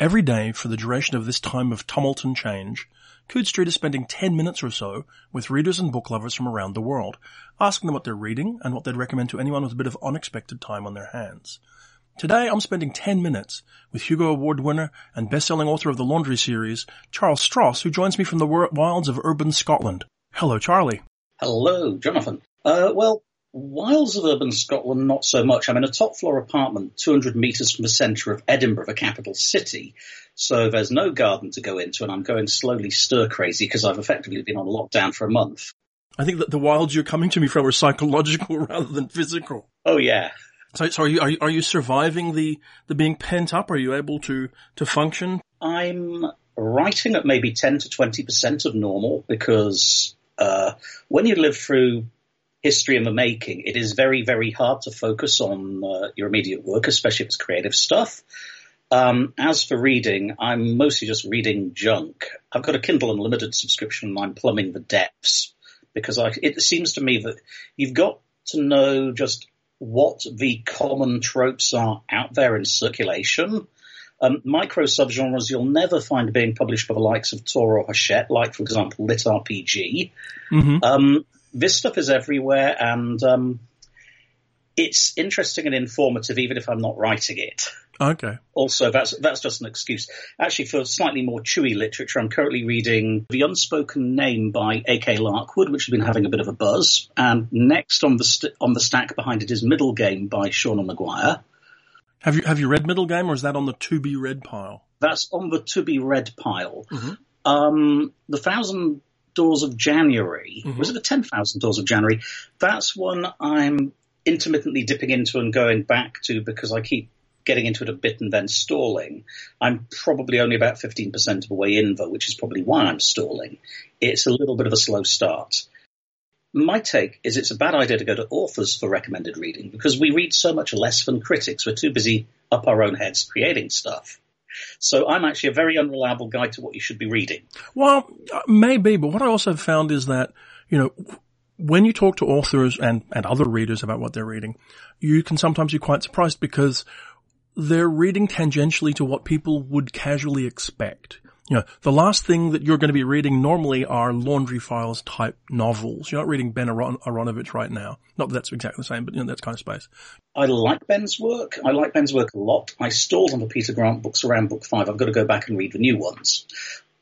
Every day for the duration of this time of tumult and change, Coode Street is spending 10 minutes or so with readers and book lovers from around the world, asking them what they're reading and what they'd recommend to anyone with a bit of unexpected time on their hands. Today I'm spending 10 minutes with Hugo Award winner and best-selling author of the Laundry series, Charles Stross, who joins me from the wilds of urban Scotland. Hello, Charlie. Hello, Jonathan. Uh, well, Wilds of urban Scotland, not so much. I'm in a top floor apartment, 200 metres from the centre of Edinburgh, the capital city. So there's no garden to go into, and I'm going slowly stir crazy because I've effectively been on lockdown for a month. I think that the wilds you're coming to me from are psychological rather than physical. Oh yeah. So, so are you, are you, are you surviving the, the being pent up? Are you able to, to function? I'm writing at maybe 10 to 20% of normal because, uh, when you live through history in the making, it is very, very hard to focus on uh, your immediate work, especially if it's creative stuff. Um, as for reading, I'm mostly just reading junk. I've got a Kindle Unlimited subscription and I'm plumbing the depths because I, it seems to me that you've got to know just what the common tropes are out there in circulation. Um, micro subgenres you'll never find being published by the likes of Tor or Hachette, like for example Lit RPG. Mm-hmm. Um, this stuff is everywhere, and um, it's interesting and informative, even if I'm not writing it. Okay. Also, that's that's just an excuse. Actually, for slightly more chewy literature, I'm currently reading The Unspoken Name by A.K. Larkwood, which has been having a bit of a buzz. And next on the st- on the stack behind it is Middlegame by Seanan McGuire. Have you have you read Middlegame, or is that on the to be read pile? That's on the to be read pile. Mm-hmm. Um, the Thousand Doors of January. Mm-hmm. Was it the 10,000 Doors of January? That's one I'm intermittently dipping into and going back to because I keep getting into it a bit and then stalling. I'm probably only about 15% of the way in though, which is probably why I'm stalling. It's a little bit of a slow start. My take is it's a bad idea to go to authors for recommended reading because we read so much less than critics. We're too busy up our own heads creating stuff. So I'm actually a very unreliable guide to what you should be reading. Well, maybe, but what I also found is that, you know, when you talk to authors and, and other readers about what they're reading, you can sometimes be quite surprised because they're reading tangentially to what people would casually expect. You know, the last thing that you're going to be reading normally are laundry files type novels. You're not reading Ben Aron- Aaronovitch right now. Not that that's exactly the same, but you know, that's kind of space. I like Ben's work. I like Ben's work a lot. I stalled on the Peter Grant books around book five. I've got to go back and read the new ones.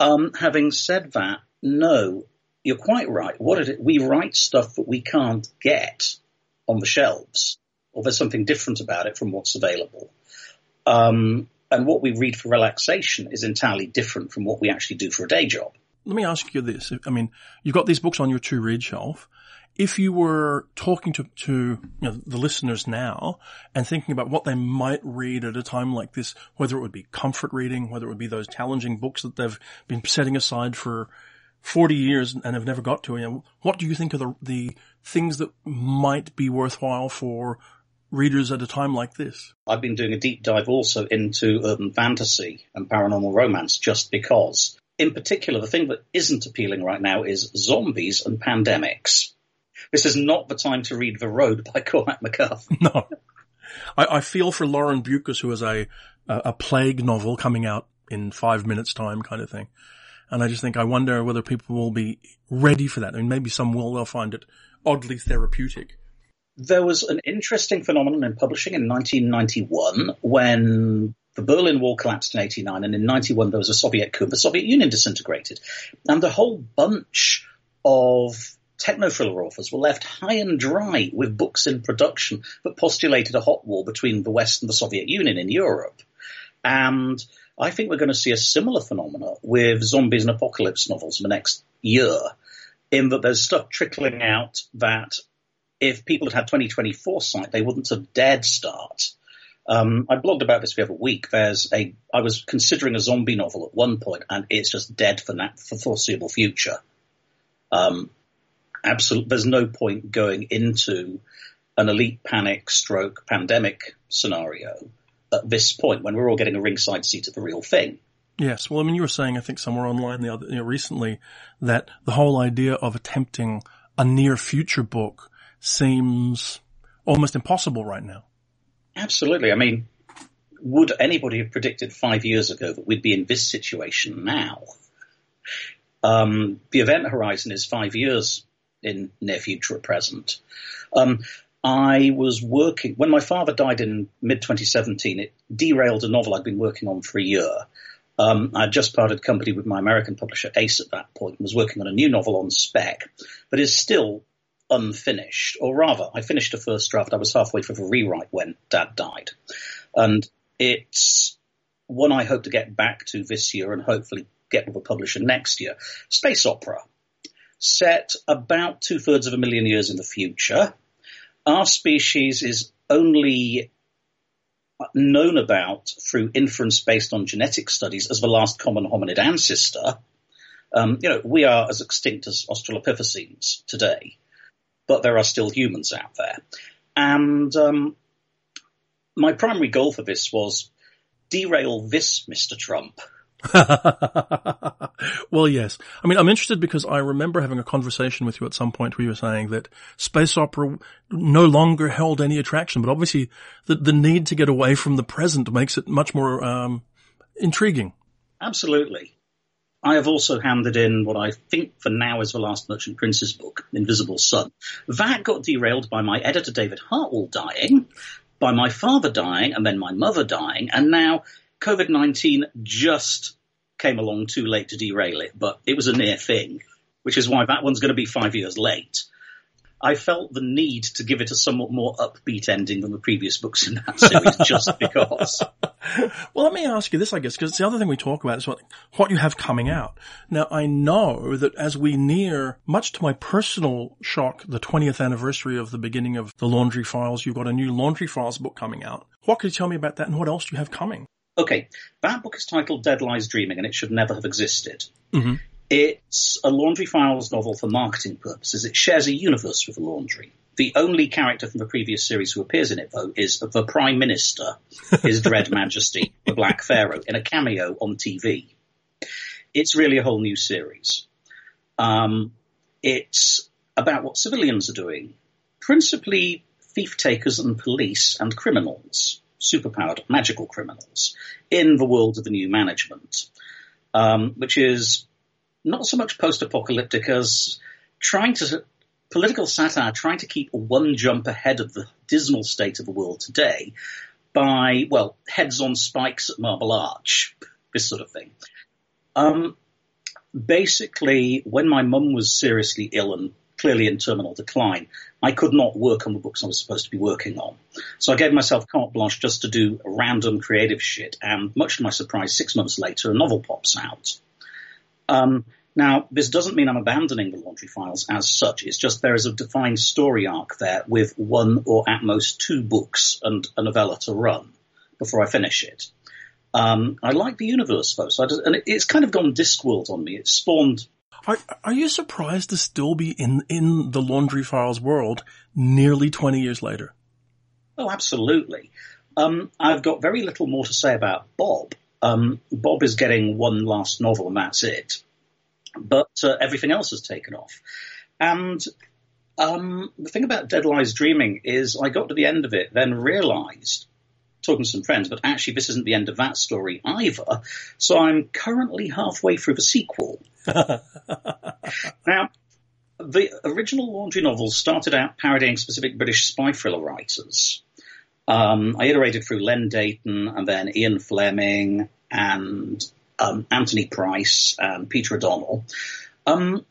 Um, having said that, no, you're quite right. What it, we write stuff that we can't get on the shelves, or there's something different about it from what's available. Um, and what we read for relaxation is entirely different from what we actually do for a day job. Let me ask you this. I mean, you've got these books on your to read shelf. If you were talking to, to you know, the listeners now and thinking about what they might read at a time like this, whether it would be comfort reading, whether it would be those challenging books that they've been setting aside for 40 years and have never got to, you know, what do you think are the, the things that might be worthwhile for readers at a time like this? I've been doing a deep dive also into urban fantasy and paranormal romance just because. In particular, the thing that isn't appealing right now is zombies and pandemics. This is not the time to read The Road by Cormac McCarthy. No. I, I feel for Lauren Beukes, who has a, a plague novel coming out in five minutes time kind of thing. And I just think, I wonder whether people will be ready for that. I mean, maybe some will, they'll find it oddly therapeutic there was an interesting phenomenon in publishing in 1991 when the Berlin Wall collapsed in 89 and in 91 there was a Soviet coup. The Soviet Union disintegrated and the whole bunch of techno thriller authors were left high and dry with books in production that postulated a hot war between the West and the Soviet Union in Europe. And I think we're going to see a similar phenomenon with zombies and apocalypse novels in the next year in that there's stuff trickling out that if people had had 2020 foresight, they wouldn't have dared start. Um, I blogged about this the other week. There's a, I was considering a zombie novel at one point, and it's just dead for that for foreseeable future. Um, absolutely, there's no point going into an elite panic stroke pandemic scenario at this point when we're all getting a ringside seat at the real thing. Yes. Well, I mean, you were saying, I think somewhere online the other, you know, recently that the whole idea of attempting a near future book seems almost impossible right now. Absolutely. I mean, would anybody have predicted five years ago that we'd be in this situation now? Um, the event horizon is five years in near future at present. Um, I was working when my father died in mid 2017. It derailed a novel I'd been working on for a year. Um, I just parted company with my American publisher Ace at that point and was working on a new novel on spec, but is still unfinished. Or rather, I finished a first draft. I was halfway through the rewrite when Dad died, and it's one I hope to get back to this year and hopefully get with a publisher next year. Space opera set about two thirds of a million years in the future. Our species is only known about through inference based on genetic studies as the last common hominid ancestor. Um, you know, we are as extinct as Australopithecines today, but there are still humans out there. And um, my primary goal for this was derail this Mr. Trump well, yes. I mean, I'm interested because I remember having a conversation with you at some point where you were saying that space opera no longer held any attraction, but obviously the, the need to get away from the present makes it much more um, intriguing. Absolutely. I have also handed in what I think for now is the last Merchant Prince's book, Invisible Sun. That got derailed by my editor David Hartwell dying, by my father dying, and then my mother dying, and now COVID 19 just came along too late to derail it, but it was a near thing, which is why that one's going to be five years late. I felt the need to give it a somewhat more upbeat ending than the previous books in that series, just because. well, let me ask you this, I guess, because the other thing we talk about is what, what you have coming out. Now, I know that as we near, much to my personal shock, the 20th anniversary of the beginning of the Laundry Files, you've got a new Laundry Files book coming out. What could you tell me about that and what else do you have coming? Okay, that book is titled Dead Lies Dreaming, and it should never have existed. Mm-hmm. It's a Laundry Files novel for marketing purposes. It shares a universe with Laundry. The only character from the previous series who appears in it, though, is the Prime Minister, His Dread Majesty, the Black Pharaoh, in a cameo on TV. It's really a whole new series. Um, it's about what civilians are doing, principally thief takers and police and criminals superpowered magical criminals in the world of the new management, um, which is not so much post-apocalyptic as trying to political satire, trying to keep one jump ahead of the dismal state of the world today by well heads on spikes at Marble Arch, this sort of thing. Um, basically, when my mum was seriously ill and clearly in terminal decline, I could not work on the books I was supposed to be working on. So I gave myself carte blanche just to do random creative shit. And much to my surprise, six months later, a novel pops out. Um, now, this doesn't mean I'm abandoning the laundry files as such. It's just there is a defined story arc there with one or at most two books and a novella to run before I finish it. Um, I like the universe though, so just, and it's kind of gone Discworld on me. It's spawned are, are you surprised to still be in, in the Laundry Files world nearly 20 years later? Oh, absolutely. Um, I've got very little more to say about Bob. Um, Bob is getting one last novel and that's it. But uh, everything else has taken off. And um, the thing about Dead Lies Dreaming is I got to the end of it, then realized talking to some friends, but actually this isn't the end of that story either. So I'm currently halfway through the sequel. now, the original Laundry novels started out parodying specific British spy thriller writers. Um, I iterated through Len Deighton and then Ian Fleming and um, Anthony Price and Peter O'Donnell. Um,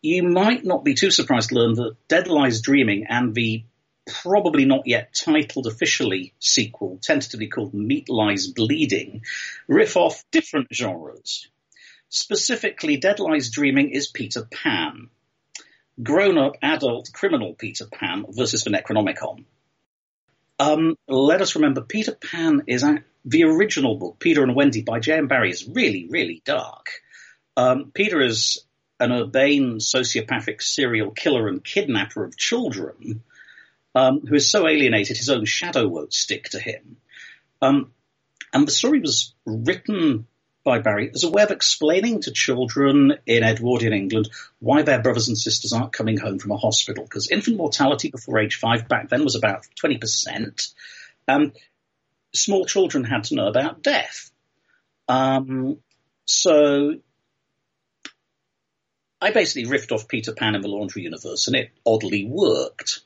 you might not be too surprised to learn that Dead Lies Dreaming and the probably not yet titled officially sequel, tentatively called Meat Lies Bleeding, riff off different genres. Specifically, Dead Lies Dreaming is Peter Pan. Grown up adult criminal Peter Pan versus the Necronomicon. Um, let us remember Peter Pan is a, the original book, Peter and Wendy by J.M. Barrie is really, really dark. Um, Peter is an urbane sociopathic serial killer and kidnapper of children um, who is so alienated his own shadow won't stick to him. Um, and the story was written by Barrie as a way of explaining to children in Edwardian England why their brothers and sisters aren't coming home from a hospital. Because infant mortality before age five back then was about 20%. Um, small children had to know about death. Um, so I basically riffed off Peter Pan in the Laundry Universe, and it oddly worked.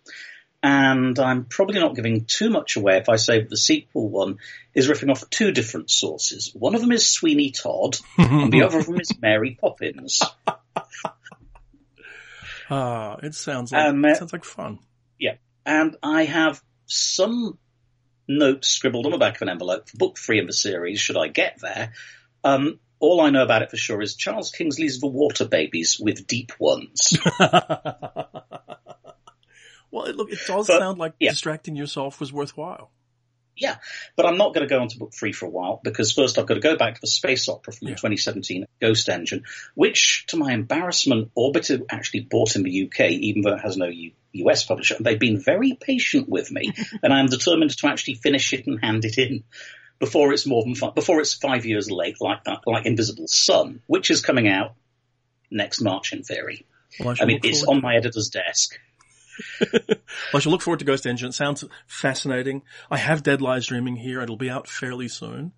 And I'm probably not giving too much away if I say that the sequel one is riffing off two different sources. One of them is Sweeney Todd, and the other of them is Mary Poppins. Ah, it sounds like Um, uh, it sounds like fun. Yeah. And I have some notes scribbled on the back of an envelope for book three of the series, should I get there. Um, all I know about it for sure is Charles Kingsley's The Water Babies with deep ones. well, it, look, it does But, sound like yeah. distracting yourself was worthwhile. yeah. But I'm not going to go on to book three for a while because first I've got to go back to the space opera from Yeah. 2017 Ghost Engine, which to my embarrassment, Orbited actually bought in the UK, even though it has no U- US publisher. And they've been very patient with me and I'm determined to actually finish it and hand it in. Before it's more than five, before it's five years late, like uh, like Invisible Sun, which is coming out next March in theory. Well, I, I mean, it's on my editor's desk. I shall look forward to Ghost Engine. It sounds fascinating. I have Dead Lies Dreaming here. It'll be out fairly soon.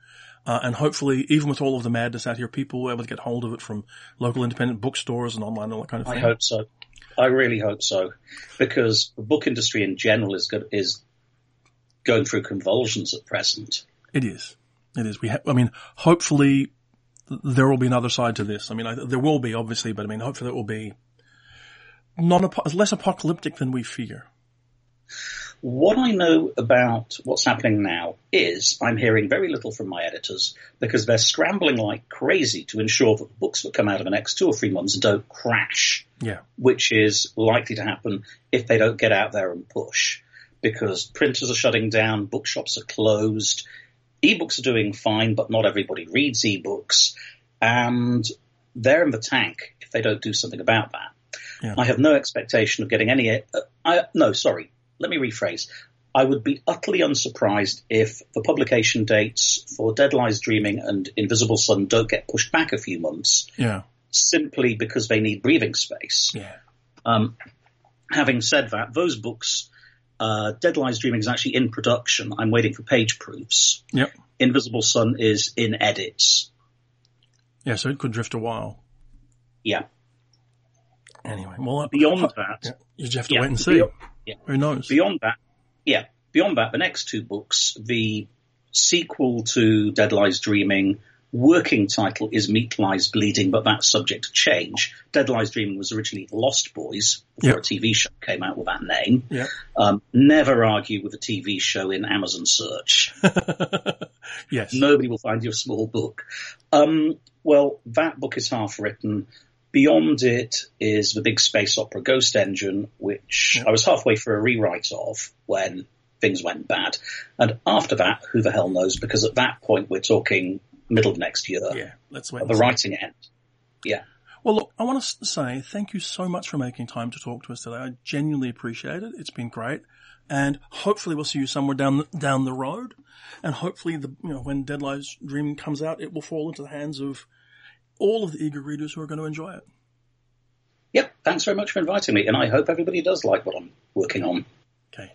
Uh, and hopefully, even with all of the madness out here, people will be able to get hold of it from local independent bookstores and online and all that kind of thing. I hope so. I really hope so, because the book industry in general is go- is going through convulsions at present. It is. It is. We ha- I mean, hopefully there will be another side to this. I mean, I, there will be, obviously, but I mean, hopefully it will be non less apocalyptic than we fear. What I know about what's happening now is I'm hearing very little from my editors because they're scrambling like crazy to ensure that the books that come out in the next two or three months don't crash. Yeah. which is likely to happen if they don't get out there and push. Because printers are shutting down, bookshops are closed, ebooks are doing fine, but not everybody reads ebooks, and they're in the tank if they don't do something about that. Yeah. I have no expectation of getting any. Uh, I, no, sorry. Let me rephrase. I would be utterly unsurprised if the publication dates for Dead Lies Dreaming and Invisible Sun don't get pushed back a few months Yeah. simply because they need breathing space. Yeah. Um, having said that, those books, uh, Dead Lies Dreaming is actually in production. I'm waiting for page proofs. Yep. Invisible Sun is in edits. Yeah. So it could drift a while. Yeah. Anyway, well, uh, Beyond that, you just have to Yeah. wait and see. Beyond- yeah. Who knows? beyond that, yeah, beyond that, the next two books, the sequel to Dead Lies Dreaming, working title is Meat Lies Bleeding, but that's subject to change. Dead Lies Dreaming was originally Lost Boys before Yep. a TV show came out with that name. yeah. Um, never argue with a TV show in Amazon search. yes. Nobody will find your small book. Um, well, that book is half written. Beyond it is the big space opera Ghost Engine, which. I was halfway through a rewrite of when things went bad. And after that, who the hell knows? Because at that point, we're talking middle of next year, Yeah. Let's wait. at the writing end. Yeah. Well, look, I want to say thank you so much for making time to talk to us today. I genuinely appreciate it. It's been great. And hopefully we'll see you somewhere down the, down the road. And hopefully the, you know, when Dead Lies Dream comes out, it will fall into the hands of all of the eager readers who are going to enjoy it. Yep. Thanks very much for inviting me. And I hope everybody does like what I'm working on. Okay.